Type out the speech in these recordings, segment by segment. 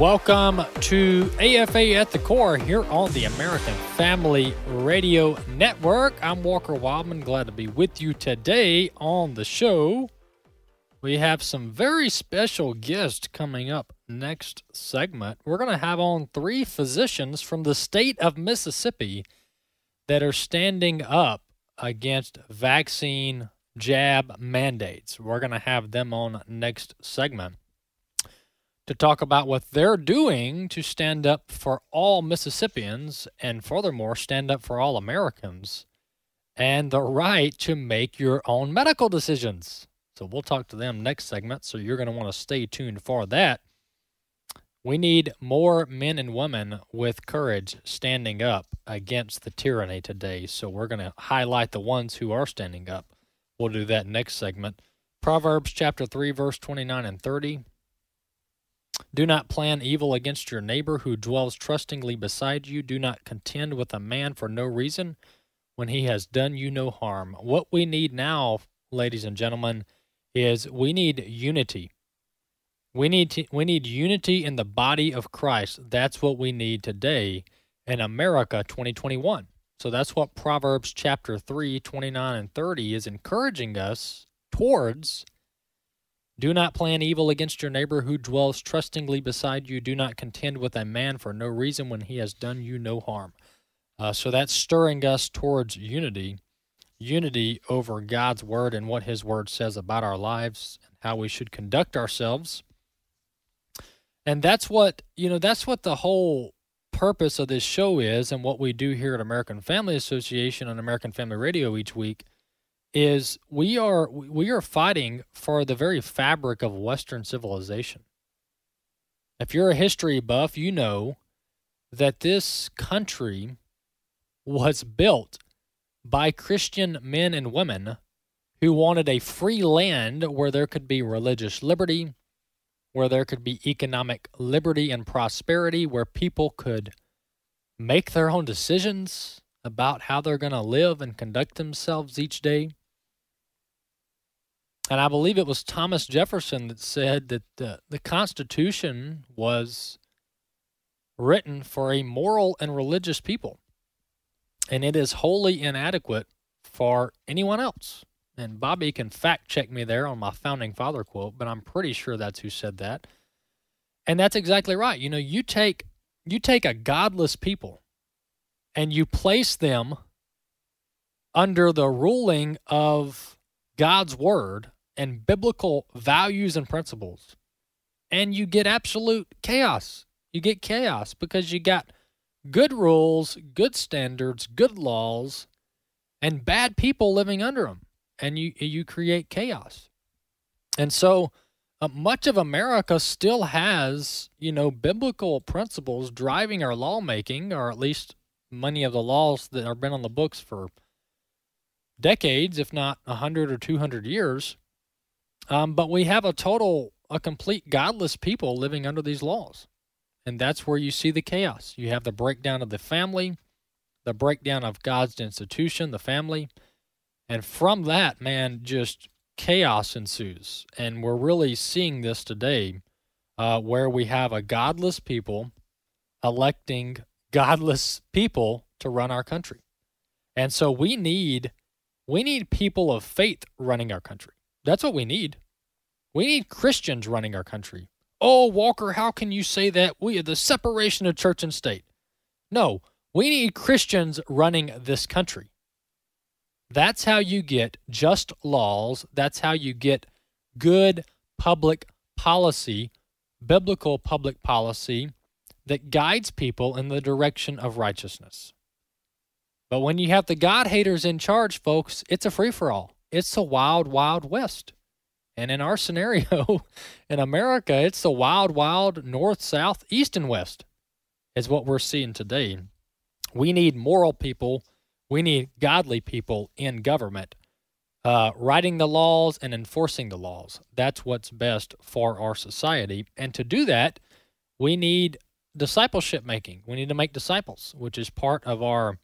Welcome to AFA at the Core here on the American Family Radio Network. I'm Walker Wildman, glad to be with you today on the show. We have some very special guests coming up next segment. We're going to have on three physicians from the state of Mississippi that are standing up against vaccine jab mandates. We're going to have them on next segment to talk about what they're doing to stand up for all Mississippians and furthermore stand up for all Americans and the right to make your own medical decisions. So we'll talk to them next segment, so you're going to want to stay tuned for that. We need more men and women with courage standing up against the tyranny today. So we're going to highlight the ones who are standing up. We'll do that next segment. Proverbs chapter 3, verse 29 and 30. Do not plan evil against your neighbor who dwells trustingly beside you. Do not contend with a man for no reason when he has done you no harm. What we need now, ladies and gentlemen, is we need unity. We need to, we need unity in the body of Christ. That's what we need today in America 2021. So that's what Proverbs chapter 3, 29 and 30 is encouraging us towards do not plan evil against your neighbor who dwells trustingly beside you. Do not contend with a man for no reason when he has done you no harm. Uh, so that's stirring us towards unity, unity over God's word and what his word says about our lives and how we should conduct ourselves. And that's what, you know, that's what the whole purpose of this show is and what we do here at American Family Association on American Family Radio each week is we are we are fighting for the very fabric of Western civilization. If you're a history buff, you know that this country was built by Christian men and women who wanted a free land where there could be religious liberty, where there could be economic liberty and prosperity, where people could make their own decisions about how they're going to live and conduct themselves each day. And I believe it was Thomas Jefferson that said that the, the Constitution was written for a moral and religious people, and it is wholly inadequate for anyone else. And Bobby can fact check me there on my founding father quote, but I'm pretty sure that's who said that. And that's exactly right. You know, you take you take a godless people and you place them under the ruling of God's word and biblical values and principles. And you get absolute chaos. You get chaos because you got good rules, good standards, good laws, and bad people living under them. And you, you create chaos. And so uh, much of America still has, you know, biblical principles driving our lawmaking, or at least many of the laws that have been on the books for decades, if not 100 or 200 years. Um, but we have a total, a complete godless people living under these laws. And that's where you see the chaos. You have the breakdown of the family, the breakdown of God's institution, the family. And from that, man, just chaos ensues. And we're really seeing this today uh, where we have a godless people electing godless people to run our country. And so we need we need people of faith running our country. That's what we need. We need Christians running our country. Oh, Walker, how can you say that? We are the separation of church and state. No, we need Christians running this country. That's how you get just laws. That's how you get good public policy, biblical public policy that guides people in the direction of righteousness. But when you have the God haters in charge, folks, it's a free for all. It's a wild, wild west. And in our scenario in America, it's the wild, wild north, south, east, and west, is what we're seeing today. We need moral people, we need godly people in government uh, writing the laws and enforcing the laws. That's what's best for our society. And to do that, we need discipleship making. We need to make disciples, which is part of our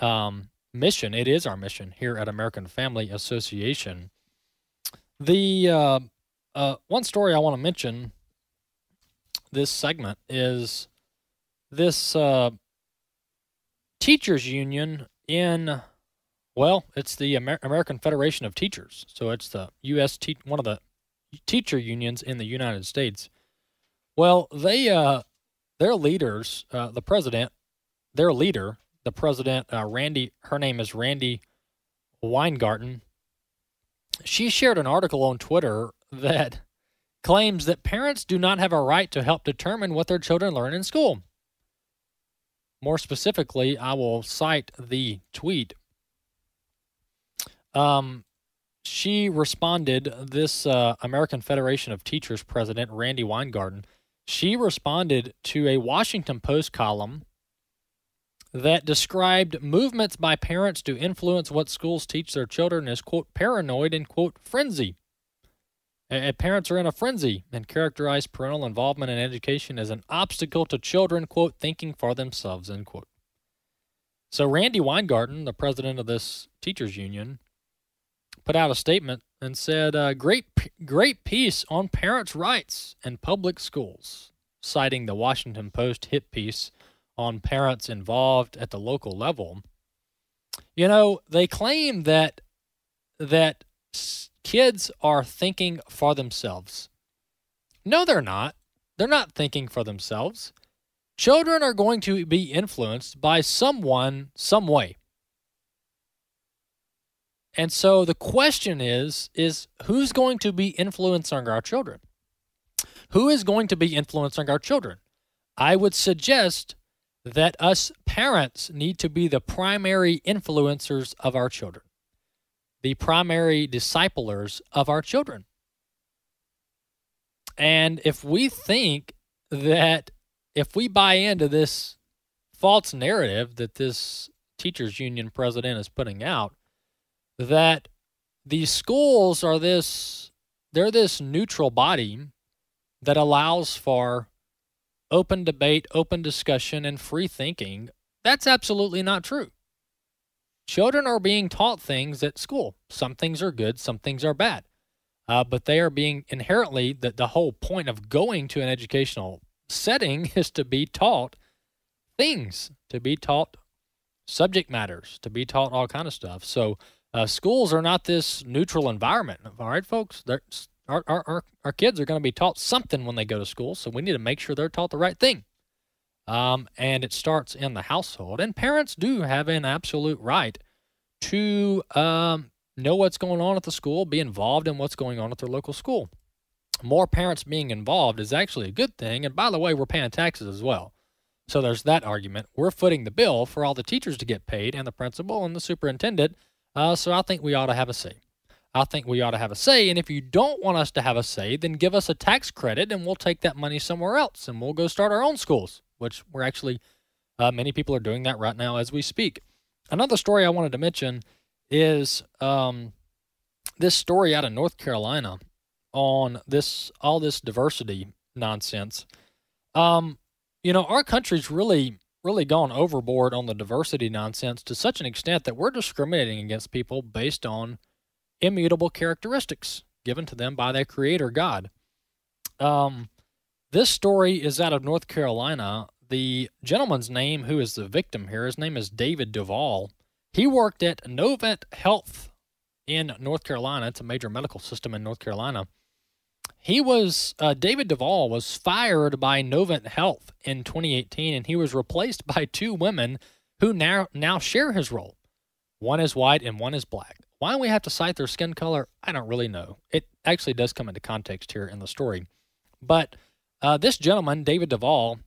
um, mission. It is our mission here at American Family Association. The uh, uh, one story I want to mention this segment is this uh, teachers union in well, it's the Amer- American Federation of Teachers. So it's the U.S. Te- one of the teacher unions in the United States. Well, they uh, their leaders, uh, the president, their leader, the president, uh, Randi. Her name is Randi Weingarten. She shared an article on Twitter that claims that parents do not have a right to help determine what their children learn in school. More specifically, I will cite the tweet um, she responded, this uh, American Federation of Teachers president, Randi Weingarten, she responded to a Washington Post column that described movements by parents to influence what schools teach their children as, quote, paranoid and, quote, frenzy. And parents are in a frenzy and characterize parental involvement in education as an obstacle to children, quote, thinking for themselves, end quote. So Randi Weingarten, the president of this teachers union, put out a statement and said, uh, "Great, great piece on parents' rights and public schools," citing the Washington Post hit piece on parents involved at the local level. You know, they claim that that kids are thinking for themselves. No, they're not. They're not thinking for themselves. Children are going to be influenced by someone, some way. And so the question is is who's going to be influencing our children? Who is going to be influencing our children? I would suggest that us parents need to be the primary influencers of our children, the primary disciplers of our children. And if we think that if we buy into this false narrative that this teachers union president is putting out, that these schools are this they're this neutral body that allows for open debate, open discussion, and free thinking. That's absolutely not true. Children are being taught things at school. Some things are good, some things are bad. Uh, but they are being inherently, the, the whole point of going to an educational setting is to be taught things, to be taught subject matters, to be taught all kind of stuff. So uh, schools are not this neutral environment. All right, folks. Our, our, our, our kids are going to be taught something when they go to school, so we need to make sure they're taught the right thing. Um, and it starts in the household. And parents do have an absolute right to um, know what's going on at the school, be involved in what's going on at their local school. More parents being involved is actually a good thing. And by the way, we're paying taxes as well. So there's that argument. We're footing the bill for all the teachers to get paid and the principal and the superintendent uh, so I think we ought to have a say. I think we ought to have a say. And if you don't want us to have a say, then give us a tax credit and we'll take that money somewhere else and we'll go start our own schools, which we're actually, uh, many people are doing that right now as we speak. Another story I wanted to mention is um, this story out of North Carolina on this all this diversity nonsense. Um, you know, our country's really really gone overboard on the diversity nonsense to such an extent that we're discriminating against people based on immutable characteristics given to them by their creator God. Um, this story is out of North Carolina. The gentleman's name, who is the victim here, his name is David Duvall. He worked at Novant Health in North Carolina. It's a major medical system in North Carolina. He was uh, David Duvall was fired by Novant Health in 2018, and he was replaced by two women who now now share his role. One is white and one is black. Why we have to cite their skin color, I don't really know. It actually does come into context here in the story, but uh, this gentleman, David Duvall,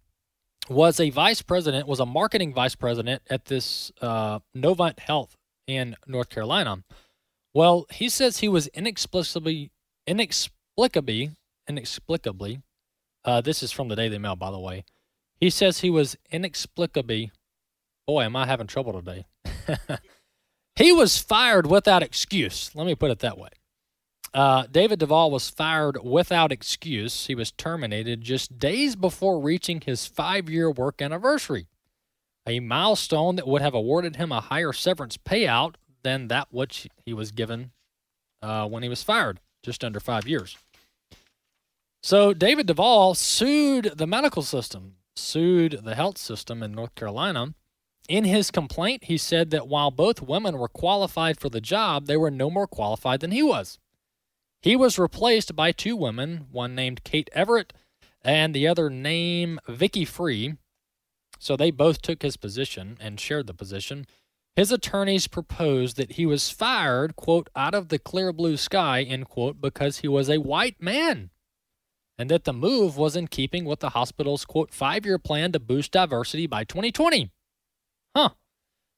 was a vice president, was a marketing vice president at this uh, Novant Health in North Carolina. Well, he says he was inexplicably inexplicably, inexplicably, uh, this is from the Daily Mail, by the way. He says he was inexplicably, boy, am I having trouble today. he was fired without excuse. Let me put it that way. Uh, David Duvall was fired without excuse. He was terminated just days before reaching his five year work anniversary, a milestone that would have awarded him a higher severance payout than that which he was given uh, when he was fired, just under five years. So David Duvall sued the medical system, sued the health system in North Carolina. In his complaint, he said that while both women were qualified for the job, they were no more qualified than he was. He was replaced by two women, one named Kate Everett and the other named Vicky Free. So they both took his position and shared the position. His attorneys proposed that he was fired, quote, out of the clear blue sky, end quote, because he was a white man, and that the move was in keeping with the hospital's, quote, five year plan to boost diversity by 2020.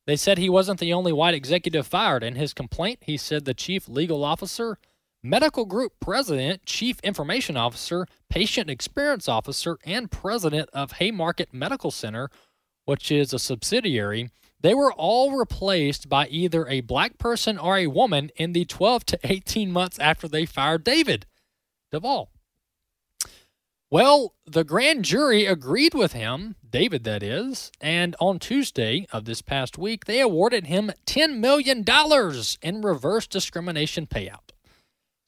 They said he wasn't the only white executive fired. In his complaint, he said the chief legal officer, medical group president, chief information officer, patient experience officer, and president of Haymarket Medical Center, which is a subsidiary, they were all replaced by either a black person or a woman in the 12 to 18 months after they fired David Duvall. Well, the grand jury agreed with him, David that is, and on Tuesday of this past week, they awarded him $10 million in reverse discrimination payout.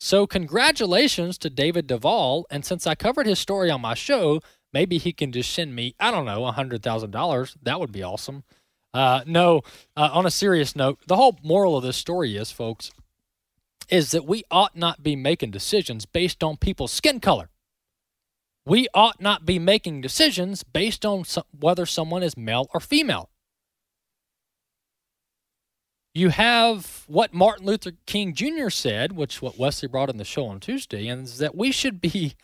So, congratulations to David Duvall. And since I covered his story on my show, maybe he can just send me, I don't know, $100,000. That would be awesome. Uh, no, uh, on a serious note, the whole moral of this story is, folks, is that we ought not be making decisions based on people's skin color. We ought not be making decisions based on some, whether someone is male or female. You have what Martin Luther King Jr. said, which what Wesley brought in the show on Tuesday, and is that we should be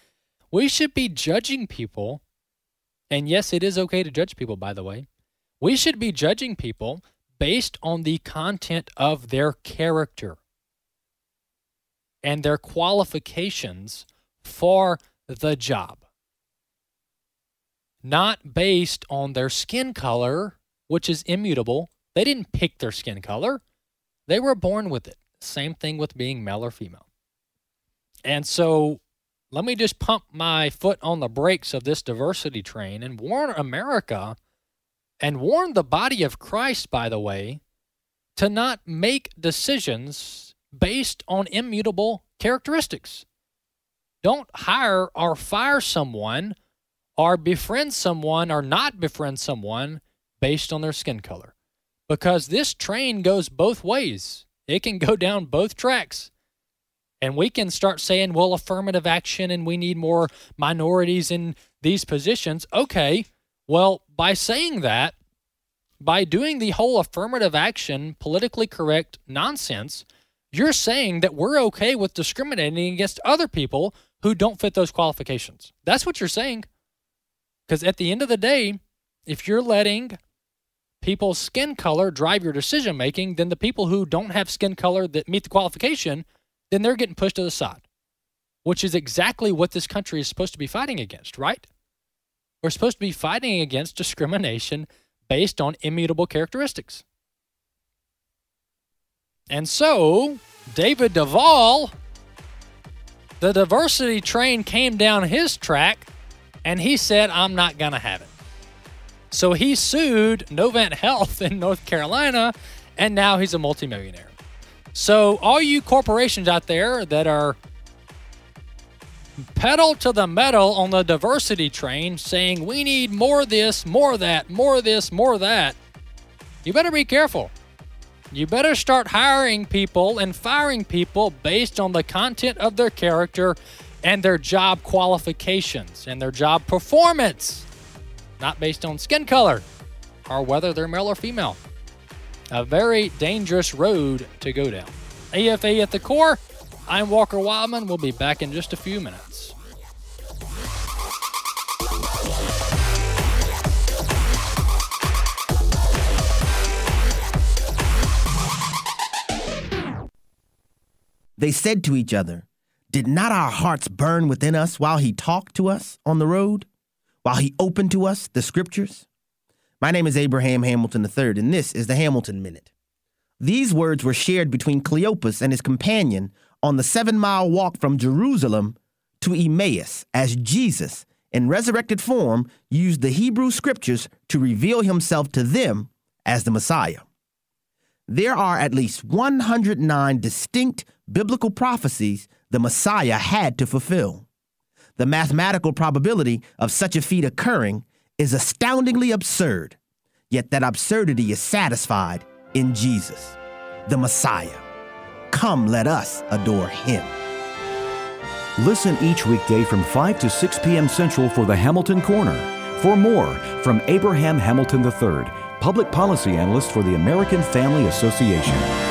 we should be judging people. And yes, it is okay to judge people, by the way. We should be judging people based on the content of their character and their qualifications for the job, not based on their skin color, which is immutable. They didn't pick their skin color, they were born with it. Same thing with being male or female. And so let me just pump my foot on the brakes of this diversity train and warn America and warn the body of Christ, by the way, to not make decisions based on immutable characteristics. Don't hire or fire someone or befriend someone or not befriend someone based on their skin color. Because this train goes both ways, it can go down both tracks. And we can start saying, well, affirmative action and we need more minorities in these positions. Okay, well, by saying that, by doing the whole affirmative action, politically correct nonsense, you're saying that we're okay with discriminating against other people who don't fit those qualifications. That's what you're saying. Because at the end of the day, if you're letting people's skin color drive your decision making, then the people who don't have skin color that meet the qualification, then they're getting pushed to the side, which is exactly what this country is supposed to be fighting against, right? We're supposed to be fighting against discrimination based on immutable characteristics. And so, David Duvall, the diversity train came down his track and he said, I'm not going to have it. So he sued Novant Health in North Carolina and now he's a multimillionaire. So, all you corporations out there that are pedal to the metal on the diversity train saying we need more of this, more of that, more of this, more of that, you better be careful. You better start hiring people and firing people based on the content of their character and their job qualifications and their job performance, not based on skin color or whether they're male or female. A very dangerous road to go down. AFA at the core. I'm Walker Wildman. We'll be back in just a few minutes. They said to each other, Did not our hearts burn within us while he talked to us on the road? While he opened to us the scriptures? My name is Abraham Hamilton III, and this is the Hamilton Minute. These words were shared between Cleopas and his companion on the seven mile walk from Jerusalem to Emmaus as Jesus, in resurrected form, used the Hebrew scriptures to reveal himself to them as the Messiah. There are at least 109 distinct biblical prophecies the Messiah had to fulfill. The mathematical probability of such a feat occurring is astoundingly absurd, yet that absurdity is satisfied in Jesus, the Messiah. Come, let us adore him. Listen each weekday from 5 to 6 p.m. Central for the Hamilton Corner. For more from Abraham Hamilton III, Public Policy Analyst for the American Family Association.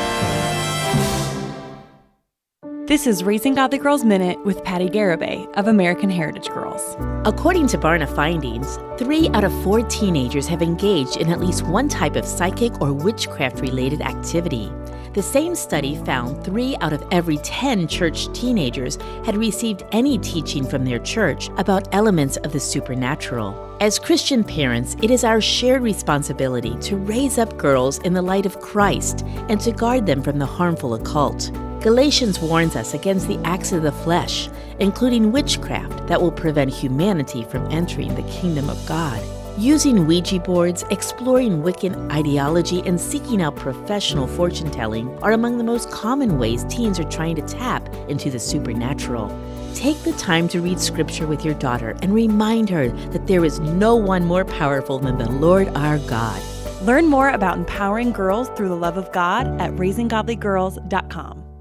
This is Raising Godly Girls Minute with Patti Garibay of American Heritage Girls. According to Barna findings, three out of four teenagers have engaged in at least one type of psychic or witchcraft related activity. The same study found three out of every 10 church teenagers had received any teaching from their church about elements of the supernatural. As Christian parents, it is our shared responsibility to raise up girls in the light of Christ and to guard them from the harmful occult. Galatians warns us against the acts of the flesh, including witchcraft that will prevent humanity from entering the kingdom of God. Using Ouija boards, exploring Wiccan ideology, and seeking out professional fortune telling are among the most common ways teens are trying to tap into the supernatural. Take the time to read scripture with your daughter and remind her that there is no one more powerful than the Lord our God. Learn more about empowering girls through the love of God at raisinggodlygirls.com.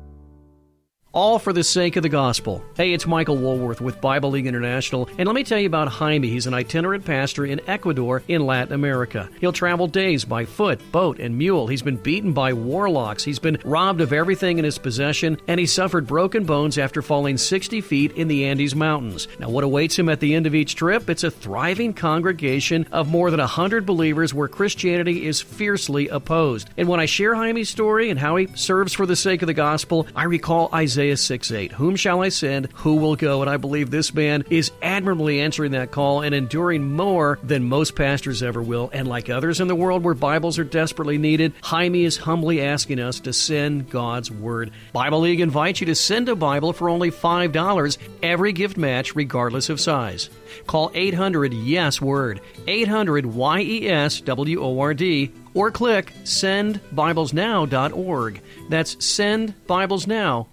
All for the sake of the gospel. Hey, it's Michael Woolworth with Bible League International, and let me tell you about Jaime. He's an itinerant pastor in Ecuador in Latin America. He'll travel days by foot, boat, and mule. He's been beaten by warlocks. He's been robbed of everything in his possession, and he suffered broken bones after falling 60 feet in the Andes Mountains. Now, what awaits him at the end of each trip? It's a thriving congregation of more than 100 believers where Christianity is fiercely opposed. And when I share Jaime's story and how he serves for the sake of the gospel, I recall Isaiah. Isaiah 6 8. Whom shall I send? Who will go? And I believe this man is admirably answering that call and enduring more than most pastors ever will. And like others in the world where Bibles are desperately needed, Jaime is humbly asking us to send God's Word. Bible League invites you to send a Bible for only $5, every gift match, regardless of size. Call 800 Yes Word, 800 Y E S W O R D, or click sendbiblesnow.org. That's sendbiblesnow.org.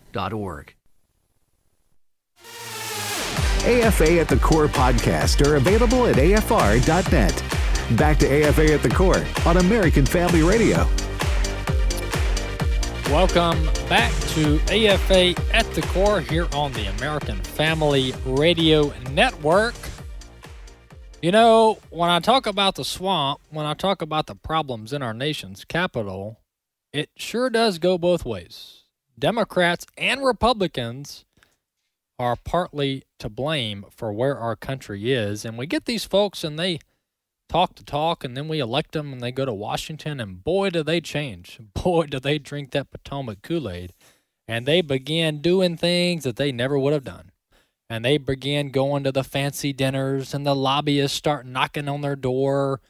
AFA at the Core podcast are available at afr.net. Back to AFA at the Core on American Family Radio. Welcome back to AFA at the Core here on the American Family Radio Network. You know, when I talk about the swamp, when I talk about the problems in our nation's capital, it sure does go both ways. Democrats and Republicans are partly to blame for where our country is. And we get these folks and they talk to talk, and then we elect them and they go to Washington, and boy, do they change. Boy, do they drink that Potomac Kool Aid. And they begin doing things that they never would have done. And they begin going to the fancy dinners, and the lobbyists start knocking on their door.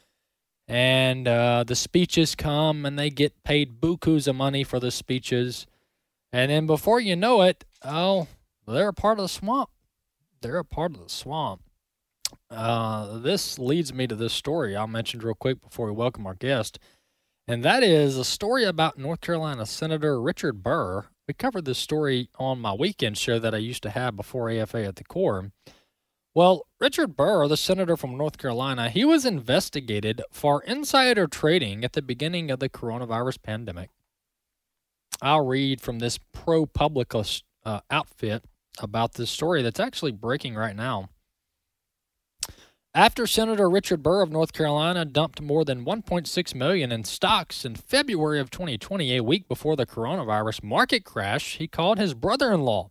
And uh, the speeches come, and they get paid bukus of money for the speeches. And then before you know it, oh, they're a part of the swamp. They're a part of the swamp. Uh, this leads me to this story I'll mention real quick before we welcome our guest. And that is a story about North Carolina Senator Richard Burr. We covered this story on my weekend show that I used to have before AFA at the core. Well, Richard Burr, the senator from North Carolina, he was investigated for insider trading at the beginning of the coronavirus pandemic. I'll read from this ProPublica uh, outfit about this story that's actually breaking right now. After Senator Richard Burr of North Carolina dumped more than 1.6 million in stocks in February of 2020, a week before the coronavirus market crash, he called his brother-in-law,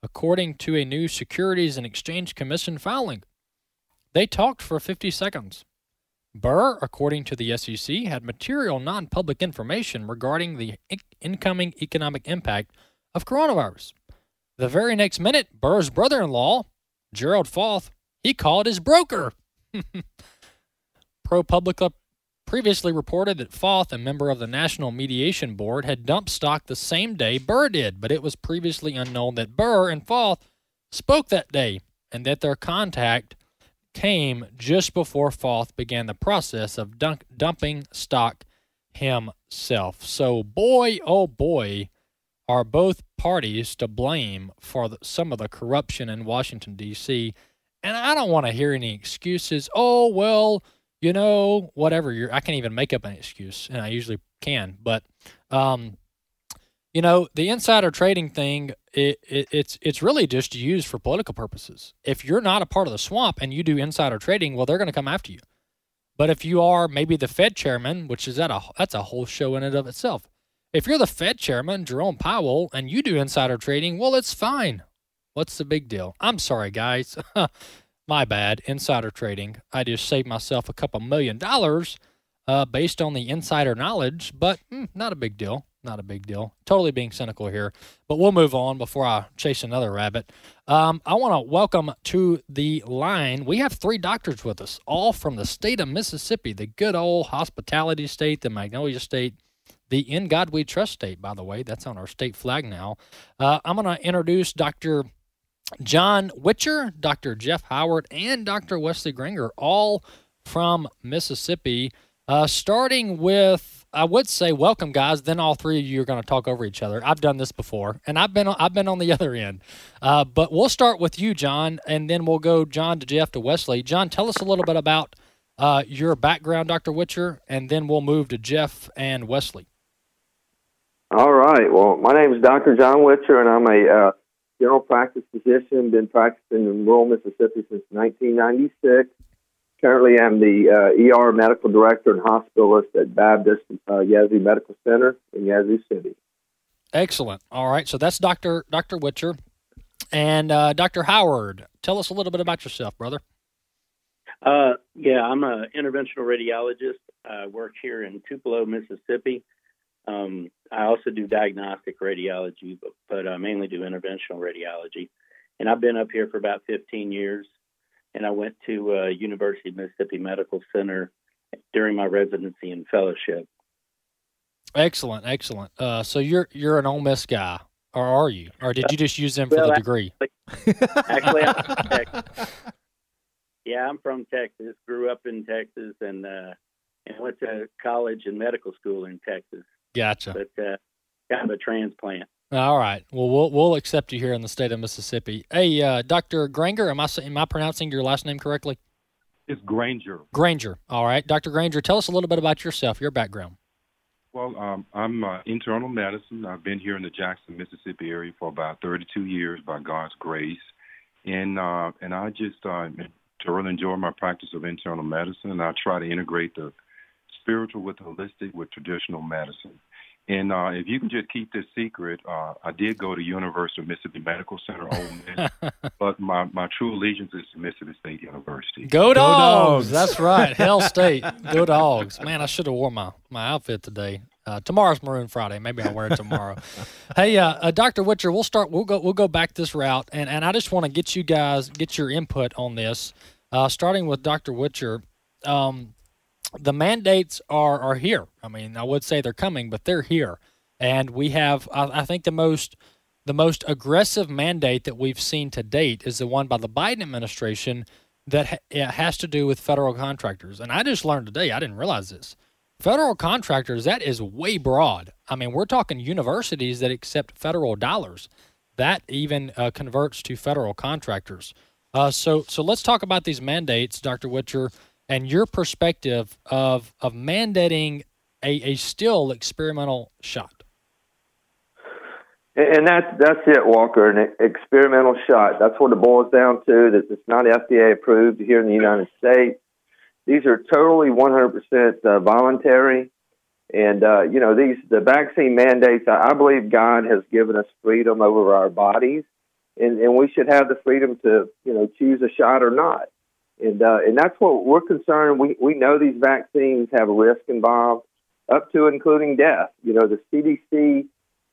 according to a new Securities and Exchange Commission filing. They talked for 50 seconds. Burr, according to the SEC, had material non-public information regarding the incoming economic impact of coronavirus. The very next minute, Burr's brother in law, Gerald Fauth, he called his broker. ProPublica previously reported that Fauth, a member of the National Mediation Board, had dumped stock the same day Burr did, but it was previously unknown that Burr and Fauth spoke that day and that their contact came just before Fauth began the process of dunk, dumping stock himself. So, boy, oh boy, are both parties to blame for the, some of the corruption in Washington, D.C. And I don't want to hear any excuses. Oh, well, you know, whatever. You're, I can't even make up an excuse, and I usually can. But, um, you know, the insider trading thing, it, it, it's it's really just used for political purposes. If you're not a part of the swamp and you do insider trading, well, they're going to come after you. But if you are maybe the Fed chairman, which is that a that's a whole show in and of itself. If you're the Fed chairman, Jerome Powell, and you do insider trading, well, it's fine. What's the big deal? I'm sorry, guys. My bad. Insider trading. I just saved myself a couple million dollars uh, based on the insider knowledge, but mm, not a big deal. Not a big deal. Totally being cynical here, but we'll move on before I chase another rabbit. Um, I want to welcome to the line. We have three doctors with us, all from the state of Mississippi, the good old hospitality state, the Magnolia State, the In God We Trust state, by the way. That's on our state flag now. Uh, I'm going to introduce Dr. John Witcher, Dr. Jeff Howard, and Dr. Wesley Granger, all from Mississippi. Uh, starting with, I would say, welcome, guys. Then all three of you are going to talk over each other. I've done this before, and I've been I've been on the other end. Uh, but we'll start with you, John, and then we'll go John to Jeff to Wesley. John, tell us a little bit about uh, your background, Dr. Witcher, and then we'll move to Jeff and Wesley. All right. Well, my name is Dr. John Witcher, and I'm a uh, general practice physician. Been practicing in rural Mississippi since 1996. Currently, I'm the uh, ER medical director and hospitalist at Baptist uh, Yazoo Medical Center in Yazoo City. Excellent. All right, so that's Doctor Doctor Witcher, and uh, Doctor Howard. Tell us a little bit about yourself, brother. Uh, yeah, I'm an interventional radiologist. I work here in Tupelo, Mississippi. Um, I also do diagnostic radiology, but, but I mainly do interventional radiology. And I've been up here for about 15 years. And I went to uh, University of Mississippi Medical Center during my residency and fellowship. Excellent, excellent. Uh, so you're you're an Ole Miss guy, or are you? Or did you just use them for well, the degree? Actually, I'm from Texas. Yeah, I'm from Texas. Grew up in Texas, and uh, and went to college and medical school in Texas. Gotcha. But uh, kind of a transplant. All right. Well, we'll we'll accept you here in the state of Mississippi. Hey, uh, Doctor Granger, am I am I pronouncing your last name correctly? It's Granger. Granger. All right, Doctor Granger, tell us a little bit about yourself, your background. Well, um, I'm uh, internal medicine. I've been here in the Jackson, Mississippi area for about 32 years, by God's grace, and uh, and I just uh, thoroughly enjoy my practice of internal medicine, and I try to integrate the spiritual with holistic with traditional medicine. And uh, if you can just keep this secret, uh, I did go to University of Mississippi Medical Center, Ole Miss, but my, my true allegiance is to Mississippi State University. Go dogs! Go dogs. That's right, Hail State. Go dogs! Man, I should have worn my, my outfit today. Uh, tomorrow's Maroon Friday. Maybe I'll wear it tomorrow. hey, uh, uh, Doctor Witcher, we'll start. We'll go. We'll go back this route, and and I just want to get you guys get your input on this. Uh, starting with Doctor Witcher. Um, the mandates are are here. I mean, I would say they're coming, but they're here, and we have. I, I think the most the most aggressive mandate that we've seen to date is the one by the Biden administration that ha- has to do with federal contractors. And I just learned today. I didn't realize this. Federal contractors that is way broad. I mean, we're talking universities that accept federal dollars. That even uh, converts to federal contractors. Uh, so, so let's talk about these mandates, Dr. Witcher and your perspective of of mandating a, a still experimental shot. And that's that's it, Walker. An experimental shot. That's what it boils down to. That it's not FDA approved here in the United States. These are totally 100% uh, voluntary, and uh, you know these the vaccine mandates. I believe God has given us freedom over our bodies, and, and we should have the freedom to you know choose a shot or not and uh, and that's what we're concerned. We we know these vaccines have a risk involved, up to including death. You know, the CDC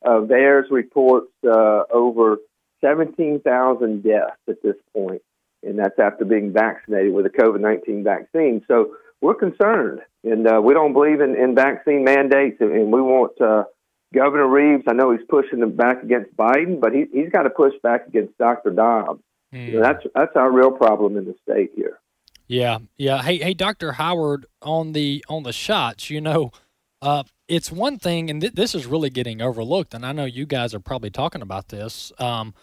uh, VAERS reports uh, over 17,000 deaths at this point, and that's after being vaccinated with a COVID 19 vaccine. So we're concerned, and uh, we don't believe in, in vaccine mandates, and we want uh, Governor Reeves. I know he's pushing them back against Biden, but he, he's got to push back against Dr. Dobbs. Mm. That's that's our real problem in the state here. Yeah, yeah. Hey, hey, Dr. Howard, on the on the shots, you know, uh, it's one thing, and th- this is really getting overlooked, and I know you guys are probably talking about this. Um,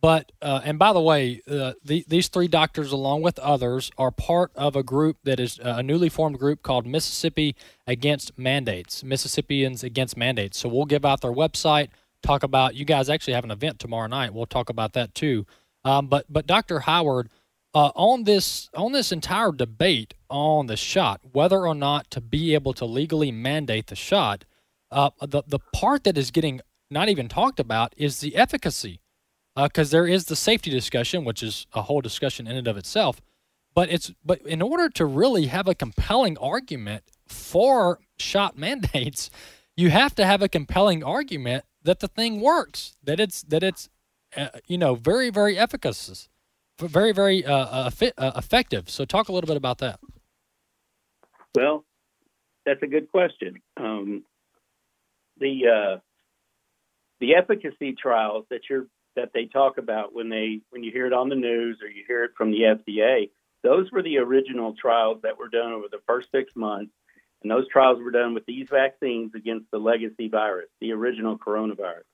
but uh, and by the way, uh, the, these three doctors, along with others, are part of a group that is uh, a newly formed group called Mississippi Against Mandates, Mississippians Against Mandates. So we'll give out their website, talk about. You guys actually have an event tomorrow night. We'll talk about that too. Um, but but Dr. Howard, uh, on this on this entire debate on the shot, whether or not to be able to legally mandate the shot, uh, the the part that is getting not even talked about is the efficacy because uh, there is the safety discussion, which is a whole discussion in and of itself. But it's but in order to really have a compelling argument for shot mandates, you have to have a compelling argument that the thing works, that it's that it's uh, you know very very efficacious, very very uh, uh, uh, effective. So talk a little bit about that. Well, that's a good question. Um, the the efficacy trials that you're that they talk about when they when you hear it on the news or you hear it from the FDA. Those were the original trials that were done over the first six months, and those trials were done with these vaccines against the legacy virus, the original coronavirus.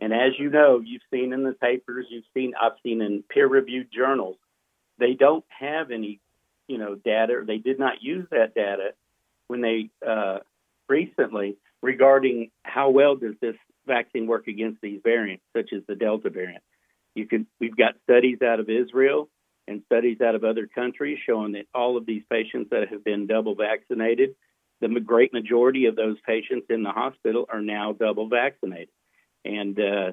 And as you know, you've seen in the papers, you've seen I've seen in peer-reviewed journals, they don't have any, you know, data. They did not use that data when they uh, recently regarding how well does this vaccine work against these variants, such as the Delta variant. You can, we've got studies out of Israel and studies out of other countries showing that all of these patients that have been double vaccinated, the great majority of those patients in the hospital are now double vaccinated. And uh,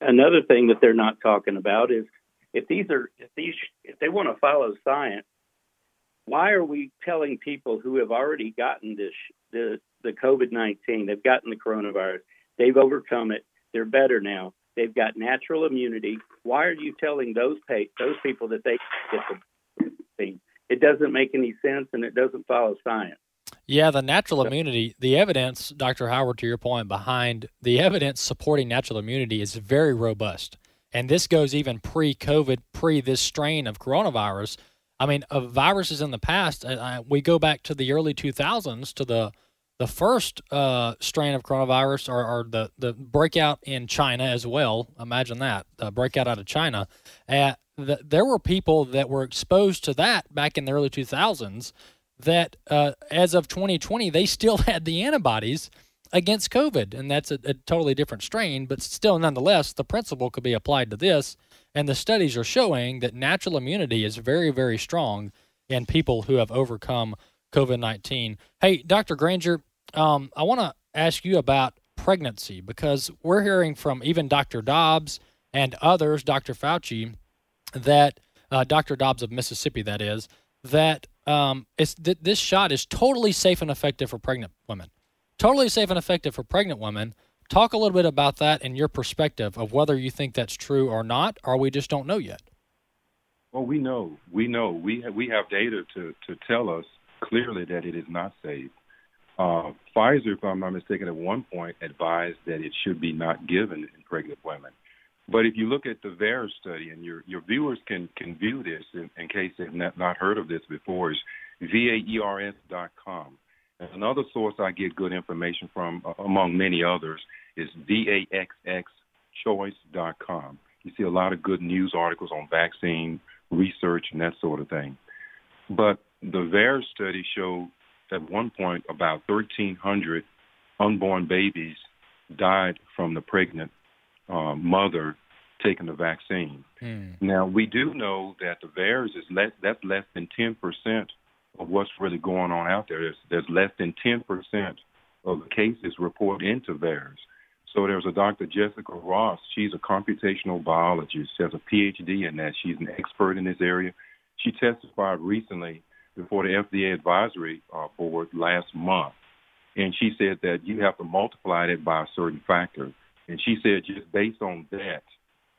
another thing that they're not talking about is if these are if these if they want to follow science, why are we telling people who have already gotten this the the COVID nineteen, they've gotten the coronavirus, They've overcome it. They're better now. They've got natural immunity. Why are you telling those pay, those people that they get the thing? It doesn't make any sense, and it doesn't follow science. Yeah, the natural immunity, the evidence, Dr. Howard, to your point, behind the evidence supporting natural immunity is very robust. And this goes even pre COVID, pre this strain of coronavirus. I mean, of viruses in the past, uh, we go back to the early 2000s to the the first uh, strain of coronavirus or, or, the, the breakout in China as well. Imagine that, the breakout out of China. Uh, the, there were people that were exposed to that back in the early 2000s that, uh, as of 2020, they still had the antibodies against COVID. And that's a, a totally different strain, but still, nonetheless, the principle could be applied to this. And the studies are showing that natural immunity is very, very strong in people who have overcome COVID 19. Hey, Dr. Granger, um, I want to ask you about pregnancy because we're hearing from even Dr. Dobbs and others, Dr. Fauci, that uh, Dr. Dobbs of Mississippi, that is, that um, it's th- this shot is totally safe and effective for pregnant women. Totally safe and effective for pregnant women. Talk a little bit about that and your perspective of whether you think that's true or not, or we just don't know yet. Well, we know. We know. We have, we have data to, to tell us clearly that it is not safe. Uh, Pfizer, if I'm not mistaken, at one point advised that it should be not given in pregnant women. But if you look at the VAERS study, and your your viewers can can view this in, in case they've not, not heard of this before, is vaers.com. And another source I get good information from, among many others, is vaxxchoice.com. You see a lot of good news articles on vaccine research and that sort of thing. But the VAERS study showed at one point about 1,300 unborn babies died from the pregnant uh, mother taking the vaccine. Mm. Now we do know that the VAERS is less that's less than 10 percent of what's really going on out there. There's, there's less than 10 percent of the cases reported into VAERS. So there's a Dr. Jessica Rose. She's a computational biologist. She has a PhD in that. She's an expert in this area. She testified recently before the FDA advisory uh, board last month, and she said that you have to multiply it by a certain factor. And she said just based on that,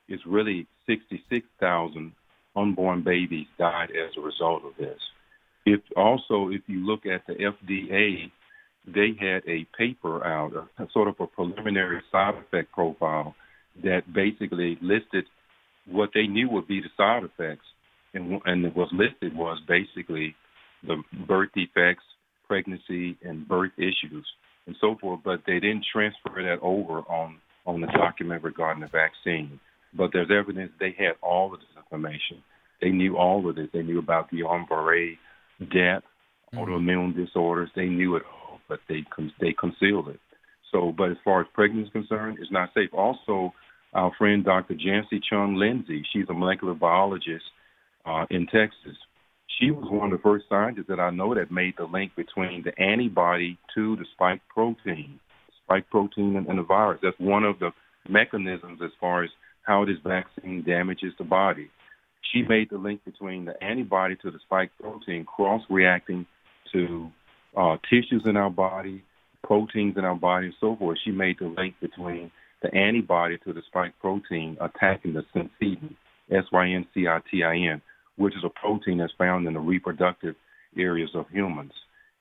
it's really 66,000 unborn babies died as a result of this. If also, if you look at the FDA, they had a paper out, a, sort of a preliminary side effect profile that basically listed what they knew would be the side effects, and and what was listed was basically the birth defects, pregnancy, and birth issues, and so forth. But they didn't transfer that over on on the document regarding the vaccine. But there's evidence they had all of this information. They knew all of this. They knew about Guillain-Barré, death, mm-hmm. autoimmune disorders. They knew it all, but they they concealed it. So, but as far as pregnancy is concerned, it's not safe. Also, our friend Dr. Janci Chunn Lindsay, she's a molecular biologist uh, in Texas. She was one of the first scientists that I know that made the link between the antibody to the spike protein, spike protein and, and the virus. That's one of the mechanisms as far as how this vaccine damages the body. She made the link between the antibody to the spike protein cross reacting to uh, tissues in our body, proteins in our body, and so forth. She made the link between the antibody to the spike protein attacking the syncytin, S-Y-N-C-I-T-I-N, which is a protein that's found in the reproductive areas of humans.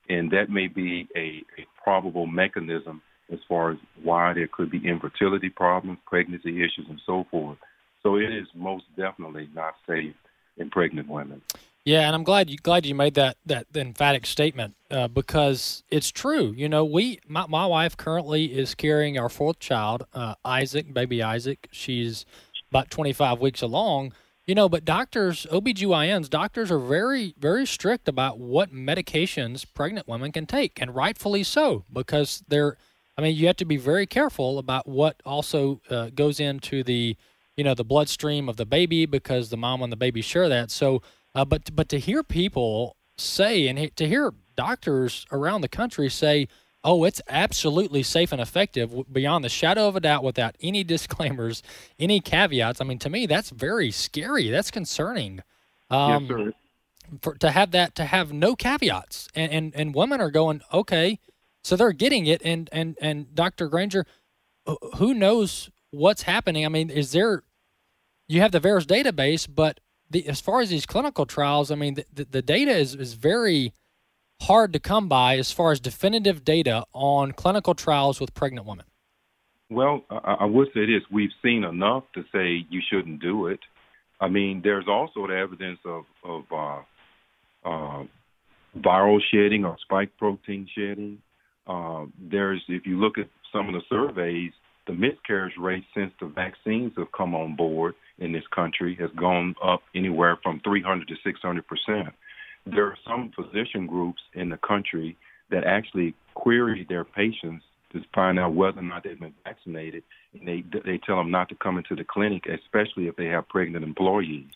And that may be a, a probable mechanism as far as why there could be infertility problems, pregnancy issues, and so forth. So it is most definitely not safe in pregnant women. Yeah, and I'm glad you glad you made that that emphatic statement uh, because it's true. You know, we my, my wife currently is carrying our fourth child, uh, Isaac, baby Isaac. She's about 25 weeks along. You know, but doctors, OBGYNs, doctors are very, very strict about what medications pregnant women can take, and rightfully so, because they're, I mean, you have to be very careful about what also uh, goes into the, you know, the bloodstream of the baby because the mom and the baby share that. So, uh, but but to hear people say and to hear doctors around the country say, "Oh, it's absolutely safe and effective beyond the shadow of a doubt, without any disclaimers, any caveats." I mean, to me, that's very scary. That's concerning. Um, yes, sir. For, to have that, to have no caveats, and, and and women are going, okay, so they're getting it, and and and Dr. Granger, who knows what's happening? I mean, is there? You have the VAERS database, but the, as far as these clinical trials, I mean, the, the, the data is, is very hard to come by as far as definitive data on clinical trials with pregnant women. Well, I, I would say this: we've seen enough to say you shouldn't do it. I mean, there's also the evidence of of uh, uh, viral shedding or spike protein shedding. Uh, there's, if you look at some of the surveys, the miscarriage rate since the vaccines have come on board in this country has gone up anywhere from 300 to 600 percent. There are some physician groups in the country that actually query their patients to find out whether or not they've been vaccinated, and they they tell them not to come into the clinic, especially if they have pregnant employees.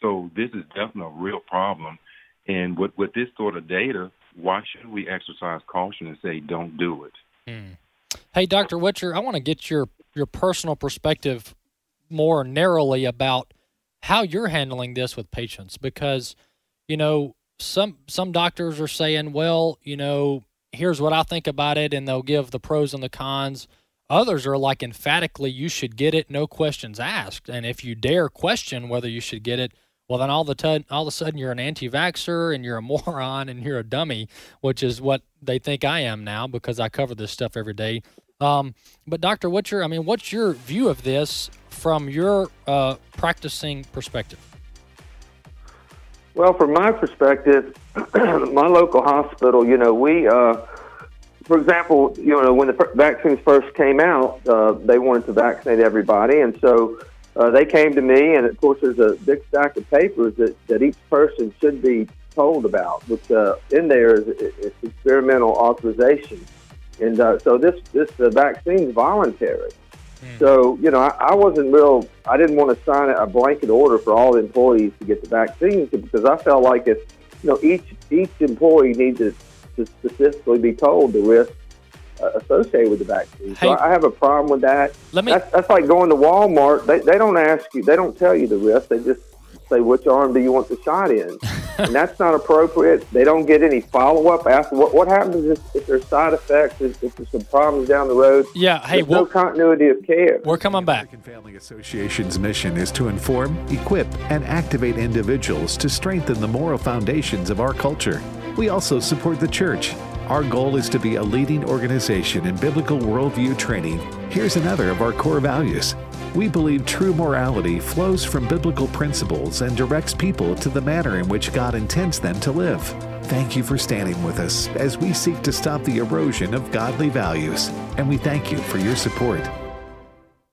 So this is definitely a real problem. And with with this sort of data, why should we exercise caution and say don't do it? Hmm. Hey, Dr. Witcher, I want to get your your personal perspective more narrowly about how you're handling this with patients because you know some some doctors are saying, well, you know, here's what I think about it and they'll give the pros and the cons. Others are like emphatically you should get it, no questions asked. And if you dare question whether you should get it, well then all the t- all of a sudden you're an anti-vaxxer and you're a moron and you're a dummy, which is what they think I am now because I cover this stuff every day. Um, but Dr. what's your I mean, what's your view of this from your uh, practicing perspective? Well, from my perspective, my local hospital, you know, we, uh, for example, you know, when the vaccines first came out, uh, they wanted to vaccinate everybody, and so uh, they came to me, and of course, there's a big stack of papers that, that each person should be told about. Which uh, in there is it's experimental authorization, and uh, so this this the vaccine is voluntary. Mm. So you know, I, I wasn't real. I didn't want to sign a blanket order for all the employees to get the vaccine because I felt like if you know each each employee needs to, to specifically be told the risk Uh, associated with the vaccine. Hey, so I have a problem with that. Let me. That's, that's like going to Walmart. They they don't ask you. They don't tell you the risk. They just say which arm do you want the shot in. and that's not appropriate. They don't get any follow up after. What, what happens if, if there's side effects, if, if, there's some problems down the road? Yeah, hey, there's no continuity of care. We're coming back. American Family Association's mission is to inform, equip, and activate individuals to strengthen the moral foundations of our culture. We also support the church. Our goal is to be a leading organization in biblical worldview training. Here's another of our core values we believe true morality flows from biblical principles and directs people to the manner in which God intends them to live. Thank you for standing with us as we seek to stop the erosion of godly values, and we thank you for your support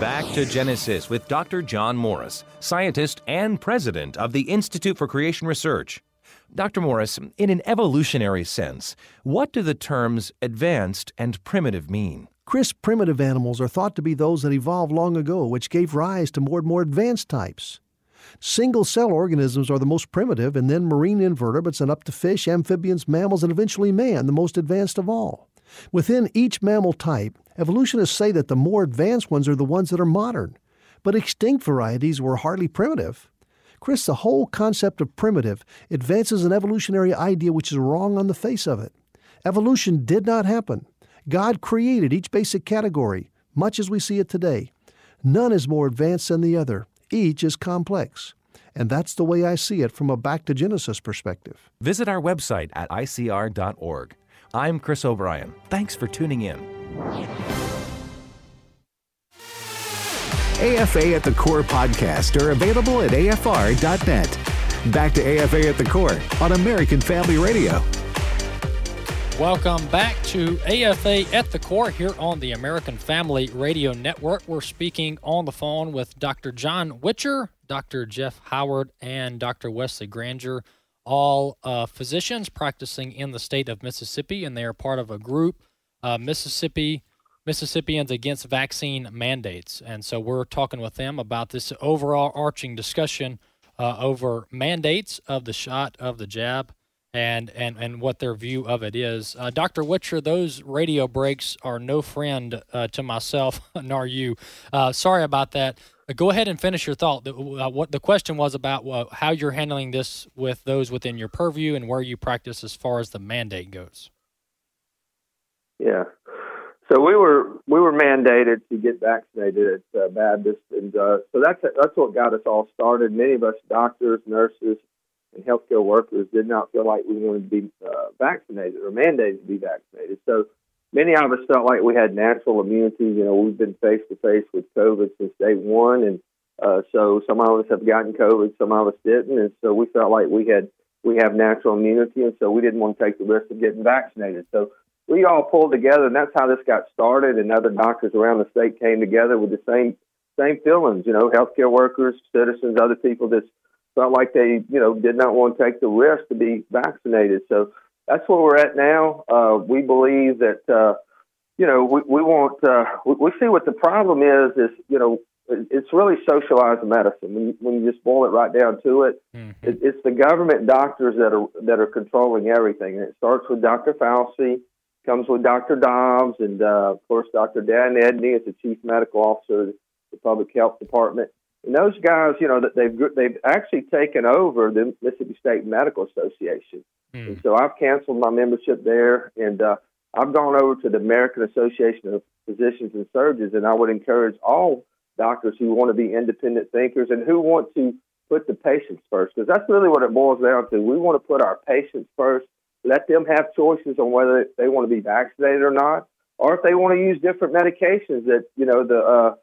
Back to Genesis with Dr. John Morris, scientist and president of the Institute for Creation Research. Dr. Morris, in an evolutionary sense, what do the terms advanced and primitive mean? Chris, primitive animals are thought to be those that evolved long ago, which gave rise to more and more advanced types. Single cell organisms are the most primitive, and then marine invertebrates, and up to fish, amphibians, mammals, and eventually man, the most advanced of all. Within each mammal type, evolutionists say that the more advanced ones are the ones that are modern, but extinct varieties were hardly primitive. Chris, the whole concept of primitive advances an evolutionary idea which is wrong on the face of it. Evolution did not happen. God created each basic category, much as we see it today. None is more advanced than the other, each is complex. And that's the way I see it from a back to Genesis perspective. Visit our website at icr.org. I'm Chris O'Brien. Thanks for tuning in. AFA at the Core podcast are available at afr.net. Back to AFA at the Core on American Family Radio. Welcome back to AFA at the Core here on the American Family Radio Network. We're speaking on the phone with Dr. John Witcher, Dr. Jeff Howard, and Dr. Wesley Granger, all uh, physicians practicing in the state of Mississippi, and they are part of a group, uh, Mississippi Mississippians Against Vaccine Mandates. And so we're talking with them about this overall arching discussion uh, over mandates of the shot of the jab and and and what their view of it is. Uh, Dr. Witcher, those radio breaks are no friend uh, to myself nor you. Uh, sorry about that. Go ahead and finish your thought. The, uh, what the question was about uh, how you're handling this with those within your purview and where you practice as far as the mandate goes. Yeah. So we were we were mandated to get vaccinated at uh, Baptist, and uh, so that's that's what got us all started. Many of us doctors, nurses, and healthcare workers did not feel like we wanted to be uh, vaccinated or mandated to be vaccinated. So many of us felt like we had natural immunity. You know, we've been face to face with COVID since day one, and uh, so some of us have gotten COVID, some of us didn't, and so we felt like we had we have natural immunity, and so we didn't want to take the risk of getting vaccinated. So we all pulled together, and that's how this got started. And other doctors around the state came together with the same same feelings. You know, healthcare workers, citizens, other people that felt like they, you know, did not want to take the risk to be vaccinated. So that's where we're at now. Uh, we believe that, uh, you know, we, we want uh, we, we see what the problem is. Is you know, it's really socialized medicine. When you, when you just boil it right down to it, mm-hmm. it, it's the government doctors that are that are controlling everything. And it starts with Dr. Fauci, comes with Dr. Dobbs, and uh, of course Dr. Dan Edney is the chief medical officer of the public health department. And those guys, you know, that they've they've actually taken over the Mississippi State Medical Association. Mm. And so I've canceled my membership there, and uh, I've gone over to the American Association of Physicians and Surgeons, and I would encourage all doctors who want to be independent thinkers and who want to put the patients first, because that's really what it boils down to. We want to put our patients first, let them have choices on whether they want to be vaccinated or not, or if they want to use different medications that you know the uh,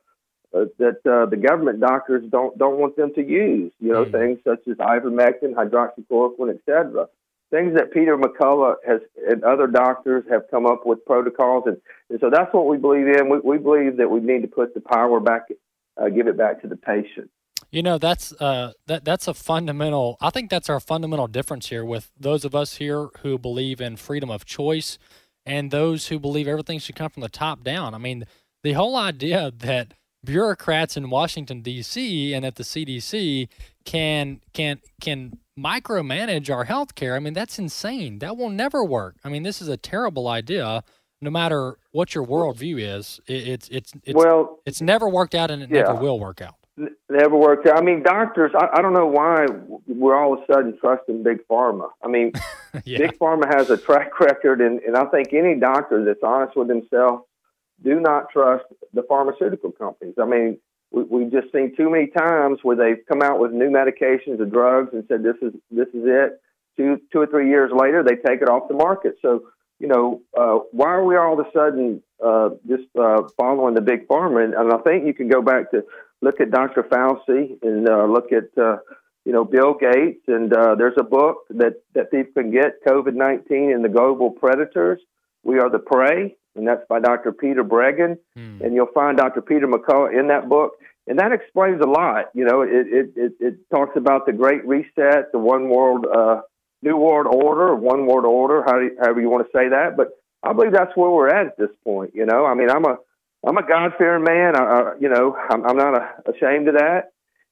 uh, that uh, the government doctors don't don't want them to use. You know, mm. things such as ivermectin, hydroxychloroquine, etc. Things that Peter McCullough has and other doctors have come up with protocols, and, and so that's what we believe in. We, we believe that we need to put the power back, uh, give it back to the patient. You know, that's uh, that that's a fundamental. I think that's our fundamental difference here with those of us here who believe in freedom of choice, and those who believe everything should come from the top down. I mean, the whole idea that bureaucrats in Washington D.C. and at the CDC can can can micromanage our health care. I mean, that's insane. That will never work. I mean, this is a terrible idea. No matter what your worldview is, it, it's it's it's well, it's never worked out, and it yeah. never will work out. Never worked out. I mean, doctors. I, I don't know why we're all of a sudden trusting big pharma. I mean, yeah. big pharma has a track record, and, and I think any doctor that's honest with himself do not trust the pharmaceutical companies. I mean, we, we've just seen too many times where they've come out with new medications or drugs and said this is this is it. Two two or three years later, they take it off the market. So you know, uh, why are we all of a sudden uh, just uh, following the big pharma? And, and I think you can go back to look at Dr. Fauci and uh, look at uh, you know Bill Gates, and uh, there's a book that that people can get COVID nineteen and the global predators. We are the prey, and that's by Dr. Peter Breggin. Hmm. And you'll find Dr. Peter McCullough in that book. And that explains a lot. You know, it, it, it, it talks about the Great Reset, the One World, uh, New World Order, One World Order, how you, however you want to say that. But I believe that's where we're at at this point. You know, I mean, I'm a I'm a God fearing man. I, I, you know, I'm, I'm not a, ashamed of that.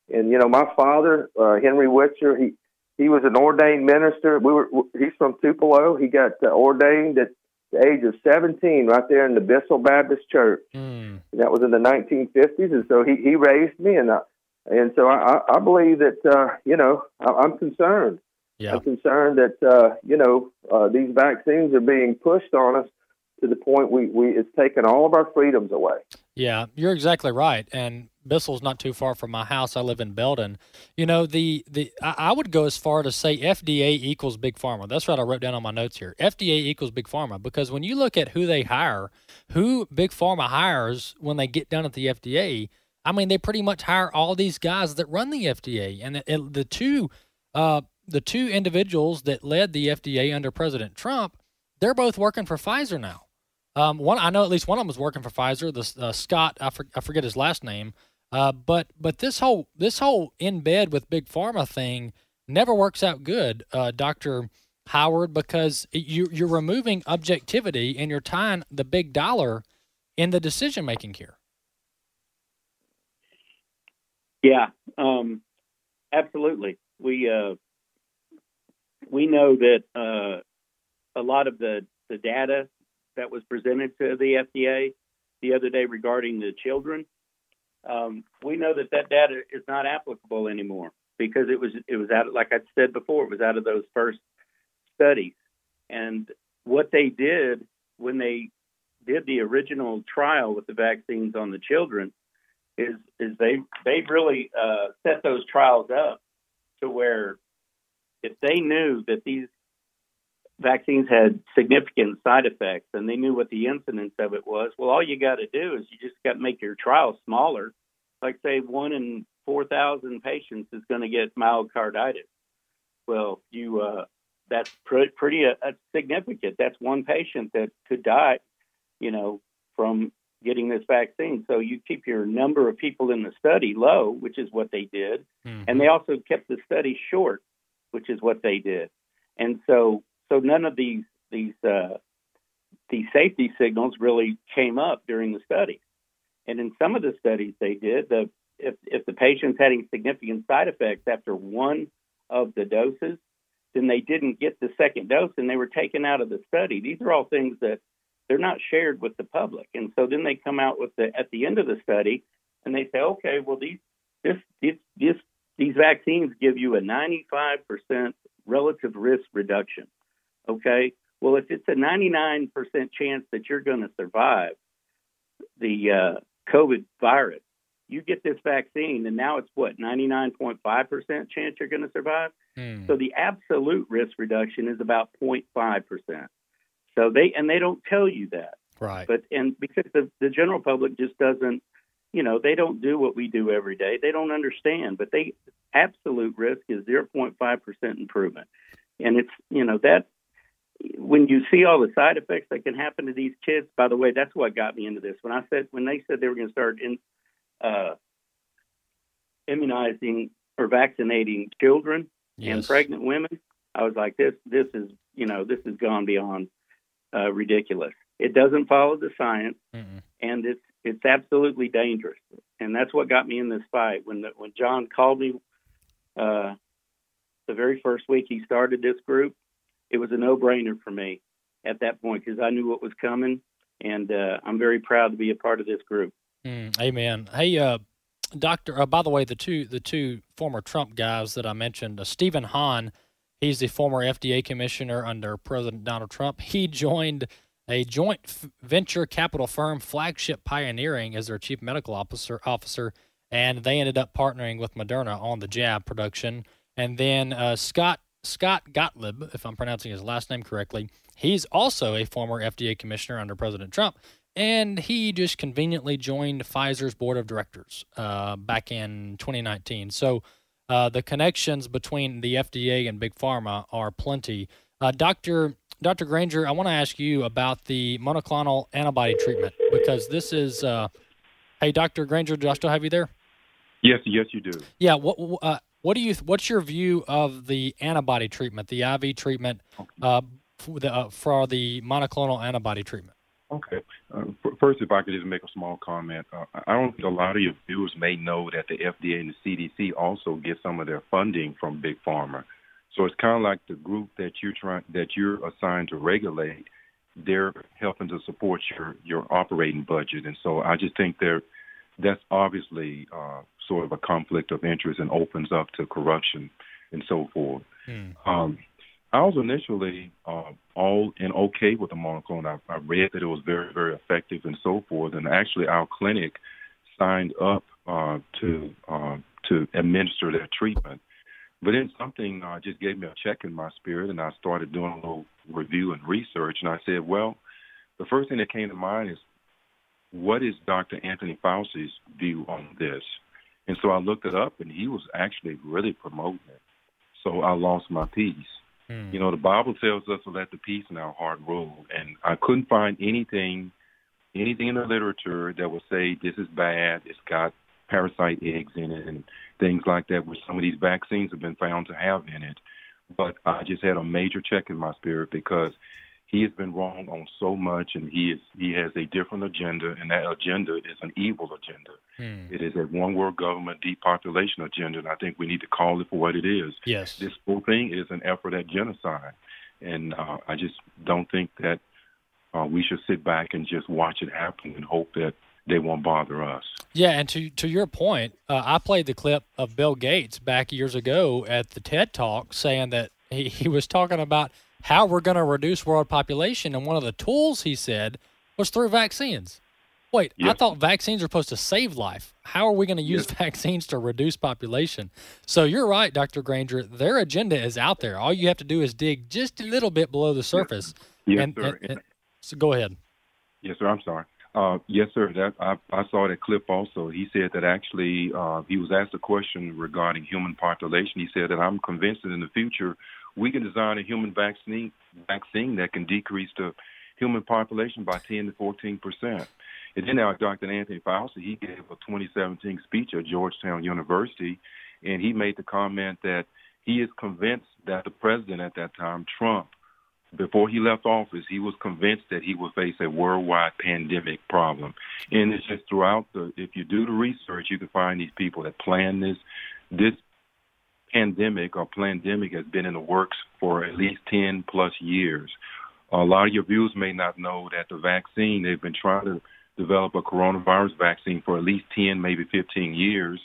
And you know, my father, uh, Henry Witcher, he he was an ordained minister. We were he's from Tupelo. He got uh, ordained at the age of 17 right there in the Bissell Baptist Church. Mm. That was in the 1950s. And so he, he raised me. And, uh, and so I, I believe that, uh, you know, I, I'm concerned. Yeah. I'm concerned that, uh, you know, uh, these vaccines are being pushed on us to the point we, we it's taken all of our freedoms away. Yeah, you're exactly right. And Bissell's not too far from my house. I live in Belden. You know, the the I, I would go as far to say FDA equals big pharma. That's what I wrote down on my notes here. FDA equals big pharma because when you look at who they hire, who big pharma hires when they get done at the FDA, I mean, they pretty much hire all these guys that run the FDA, and the, the two uh, the two individuals that led the FDA under President Trump, they're both working for Pfizer now. Um, one I know at least one of them was working for Pfizer. The uh, Scott, I, for, I forget his last name. Uh, but but this whole this whole in bed with big pharma thing never works out good, uh, Doctor Howard, because you you're removing objectivity and you're tying the big dollar in the decision making here. Yeah, um, absolutely. We uh, we know that uh, a lot of the the data that was presented to the FDA the other day regarding the children um, we know that that data is not applicable anymore because it was it was out like I said before it was out of those first studies. And what they did when they did the original trial with the vaccines on the children is is they they really uh, set those trials up to where if they knew that these vaccines had significant side effects and they knew what the incidence of it was, well, all you got to do is you just got to make your trial smaller. Like, say, one in 4,000 patients is going to get myocarditis. Well, you uh, that's pretty, pretty uh, significant. That's one patient that could die, you know, from getting this vaccine. So you keep your number of people in the study low, which is what they did, mm-hmm. and they also kept the study short, which is what they did. And so so none of these these uh, these safety signals really came up during the study. And in some of the studies they did, the if if the patient's having significant side effects after one of the doses, then they didn't get the second dose and they were taken out of the study. These are all things that they're not shared with the public. And so then they come out with the at the end of the study and they say, okay, well these this this, this these vaccines give you a 95% relative risk reduction. Okay, well if it's a 99% chance that you're going to survive the uh, COVID virus, you get this vaccine, and now it's what 99.5% chance you're going to survive. Hmm. So the absolute risk reduction is about 0.5 percent. So they and they don't tell you that, Right. but and because the the general public just doesn't, you know, they don't do what we do every day. They don't understand, but they absolute risk is 0.5 percent improvement, and it's you know that when you see all the side effects that can happen to these kids. By the way, that's what got me into this. When I said when they said they were going to start in uh, immunizing or vaccinating children and pregnant women, I was like, this this is you know this has gone beyond uh, ridiculous. It doesn't follow the science, and it's it's absolutely dangerous. And that's what got me in this fight. When the, when John called me uh, the very first week he started this group, it was a no brainer for me at that point because I knew what was coming, and uh, I'm very proud to be a part of this group. Mm, amen. Hey, uh, Doctor. Uh, by the way, the two the two former Trump guys that I mentioned, uh, Stephen Hahn, he's the former FDA commissioner under President Donald Trump. He joined a joint f- venture capital firm, Flagship Pioneering, as their chief medical officer. Officer, and they ended up partnering with Moderna on the jab production. And then uh, Scott Scott Gottlieb, if I'm pronouncing his last name correctly, he's also a former FDA commissioner under President Trump, and he just conveniently joined Pfizer's board of directors uh, back in 2019. So uh, the connections between the FDA and Big Pharma are plenty. Uh, Doctor Dr. Granger, I want to ask you about the monoclonal antibody treatment because this is. Uh, hey, Dr. Granger, do I still have you there? Yes, yes, you do. Yeah. What uh, what do you what's your view of the antibody treatment, the IV treatment, uh, for the uh, for the monoclonal antibody treatment? Okay. Uh, first, if I could just make a small comment, uh, I don't think a lot of your viewers may know that the FDA and the CDC also get some of their funding from big pharma. So it's kind of like the group that you're trying that you're assigned to regulate. They're helping to support your your operating budget, and so I just think they're that's obviously uh, sort of a conflict of interest and opens up to corruption and so forth. Um, I was initially uh, all in okay with the monoclonal. I, I read that it was very, very effective and so forth. And actually, our clinic signed up uh, to uh, to administer that treatment. But then something uh, just gave me a check in my spirit, and I started doing a little review and research. And I said, well, the first thing that came to mind is, what is Dr. Anthony Fauci's view on this? And so I looked it up, and he was actually really promoting it. So I lost my peace. Hmm. You know, the Bible tells us to let the peace in our heart rule, and I couldn't find anything, anything in the literature that would say this is bad. It's got parasite eggs in it and things like that, which some of these vaccines have been found to have in it. But I just had a major check in my spirit because he has been wrong on so much, and he is he has a different agenda, and that agenda is an evil agenda. It is a one world government depopulation agenda, and I think we need to call it for what it is. Yes. This whole thing is an effort at genocide. And uh, I just don't think that uh, we should sit back and just watch it happen and hope that they won't bother us. Yeah, and to to your point, uh, I played the clip of Bill Gates back years ago at the TED Talk saying that he, he was talking about how we're going to reduce world population, and one of the tools he said was through vaccines. Wait, I thought vaccines are supposed to save life. How are we going to use vaccines to reduce population? So you're right, Dr. Granger. Their agenda is out there. All you have to do is dig just a little bit below the surface. Yes, and, sir. and- and- so go ahead. Yes, sir. I'm sorry. Uh, yes, sir. That I, I saw that clip also. He said that actually uh, he was asked a question regarding human population. He said that I'm convinced that in the future we can design a human vaccine vaccine that can decrease the human population by 10 to 14 percent. And then Dr. Anthony Fauci, he gave a 2017 speech at Georgetown University, and he made the comment that he is convinced that the president at that time, Trump, before he left office, he was convinced that he would face a worldwide pandemic problem. And it's just throughout the, if you do the research, you can find these people that plan this. This pandemic or pandemic has been in the works for at least 10 plus years. A lot of your viewers may not know that the vaccine, they've been trying to develop a coronavirus vaccine for at least 10, maybe 15 years,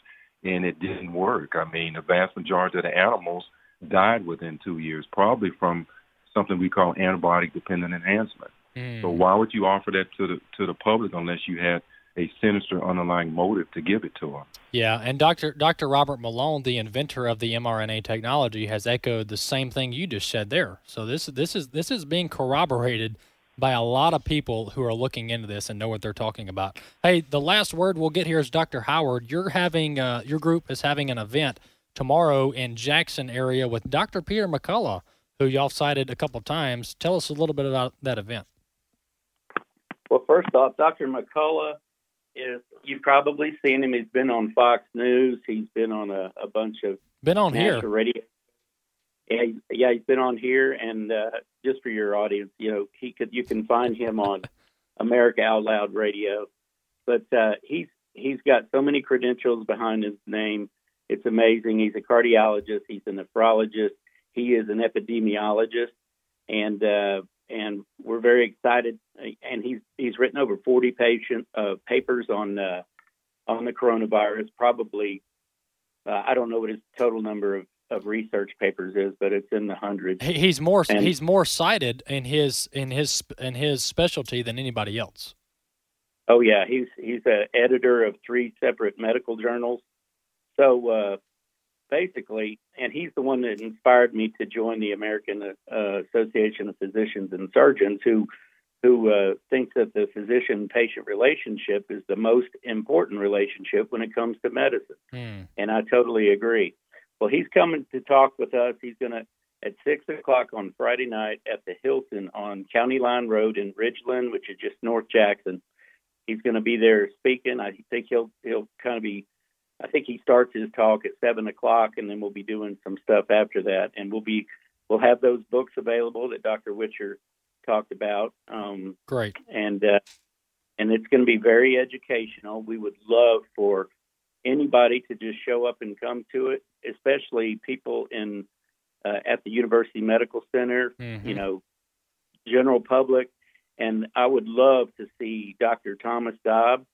and it didn't work. I mean, the vast majority of the animals died within two years, probably from something we call antibiotic dependent enhancement. Mm. So why would you offer that to the to the public unless you had a sinister underlying motive to give it to them? Yeah, and Dr. Dr. Robert Malone, the inventor of the mRNA technology, has echoed the same thing you just said there. So this this is this is being corroborated by a lot of people who are looking into this and know what they're talking about. Hey, the last word we'll get here is Dr. Howard. You're having uh, your group is having an event tomorrow in Jackson area with Dr. Peter McCullough who y'all cited a couple times. Tell us a little bit about that event. Well, first off, Dr. McCullough is you've probably seen him. He's been on Fox News. He's been on a, a bunch of been on here radio. Yeah, yeah, he's been on here, and uh, just for your audience, you know, he could you can find him on America Out Loud Radio, but uh, he's he's got so many credentials behind his name. It's amazing. He's a cardiologist. He's a nephrologist. He is an epidemiologist, and uh, and we're very excited. And he's he's written over 40 patient uh, papers on uh, on the coronavirus. Probably, uh, I don't know what his total number of, of research papers is, but it's in the hundreds. He's more and, he's more cited in his in his in his specialty than anybody else. Oh yeah, he's he's an editor of three separate medical journals. So uh, basically, and he's the one that inspired me to join the American uh, Association of Physicians and Surgeons, who who uh, thinks that the physician-patient relationship is the most important relationship when it comes to medicine, mm. and I totally agree. Well, he's coming to talk with us. He's going to at six o'clock on Friday night at the Hilton on County Line Road in Ridgeland, which is just North Jackson. He's going to be there speaking. I think he'll he'll kind of be I think he starts his talk at seven o'clock, and then we'll be doing some stuff after that, and we'll be we'll have those books available that Dr. Witcher talked about. Um, Great, and uh, and it's going to be very educational. We would love for anybody to just show up and come to it, especially people in uh, at the University Medical Center. Mm-hmm. You know, general public, and I would love to see Dr. Thomas Dobbs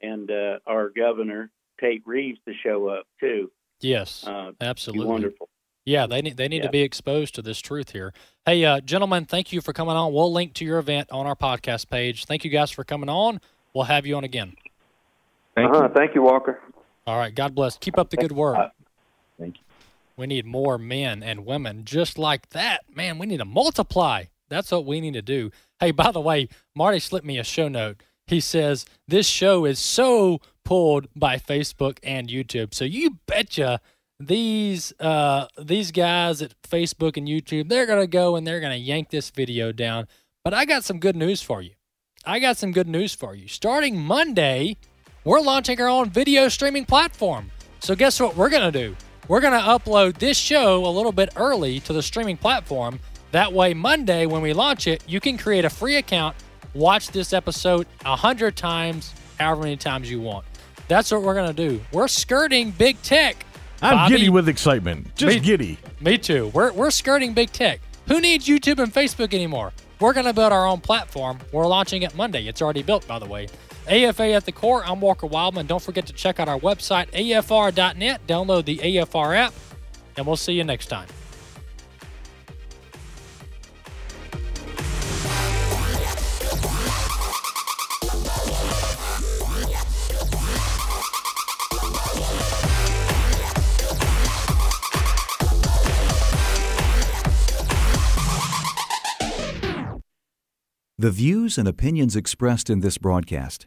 and uh, our governor Tate Reeves to show up too. Yes, uh, absolutely wonderful. Yeah, they need they need yeah. to be exposed to this truth here. Hey, uh, gentlemen, thank you for coming on. We'll link to your event on our podcast page. Thank you guys for coming on. We'll have you on again. Thank uh-huh. you. Thank you, Walker. All right. God bless. Keep up the good work. Uh, thank you. We need more men and women just like that. Man, we need to multiply. That's what we need to do. Hey, by the way, Marty slipped me a show note. He says this show is so pulled by Facebook and YouTube. So you betcha these uh, these guys at Facebook and YouTube, they're gonna go and they're gonna yank this video down. But I got some good news for you. I got some good news for you. Starting Monday, we're launching our own video streaming platform. So guess what we're gonna do? We're gonna upload this show a little bit early to the streaming platform. That way, Monday when we launch it, you can create a free account, watch this episode a hundred times, however many times you want. That's what we're going to do. We're skirting big tech. I'm Bobby. giddy with excitement. Just me, giddy. Me too. We're, we're skirting big tech. Who needs YouTube and Facebook anymore? We're going to build our own platform. We're launching it Monday. It's already built, by the way. AFA at the core. I'm Walker Wildman. Don't forget to check out our website, afr.net. Download the AFR app, and we'll see you next time. The views and opinions expressed in this broadcast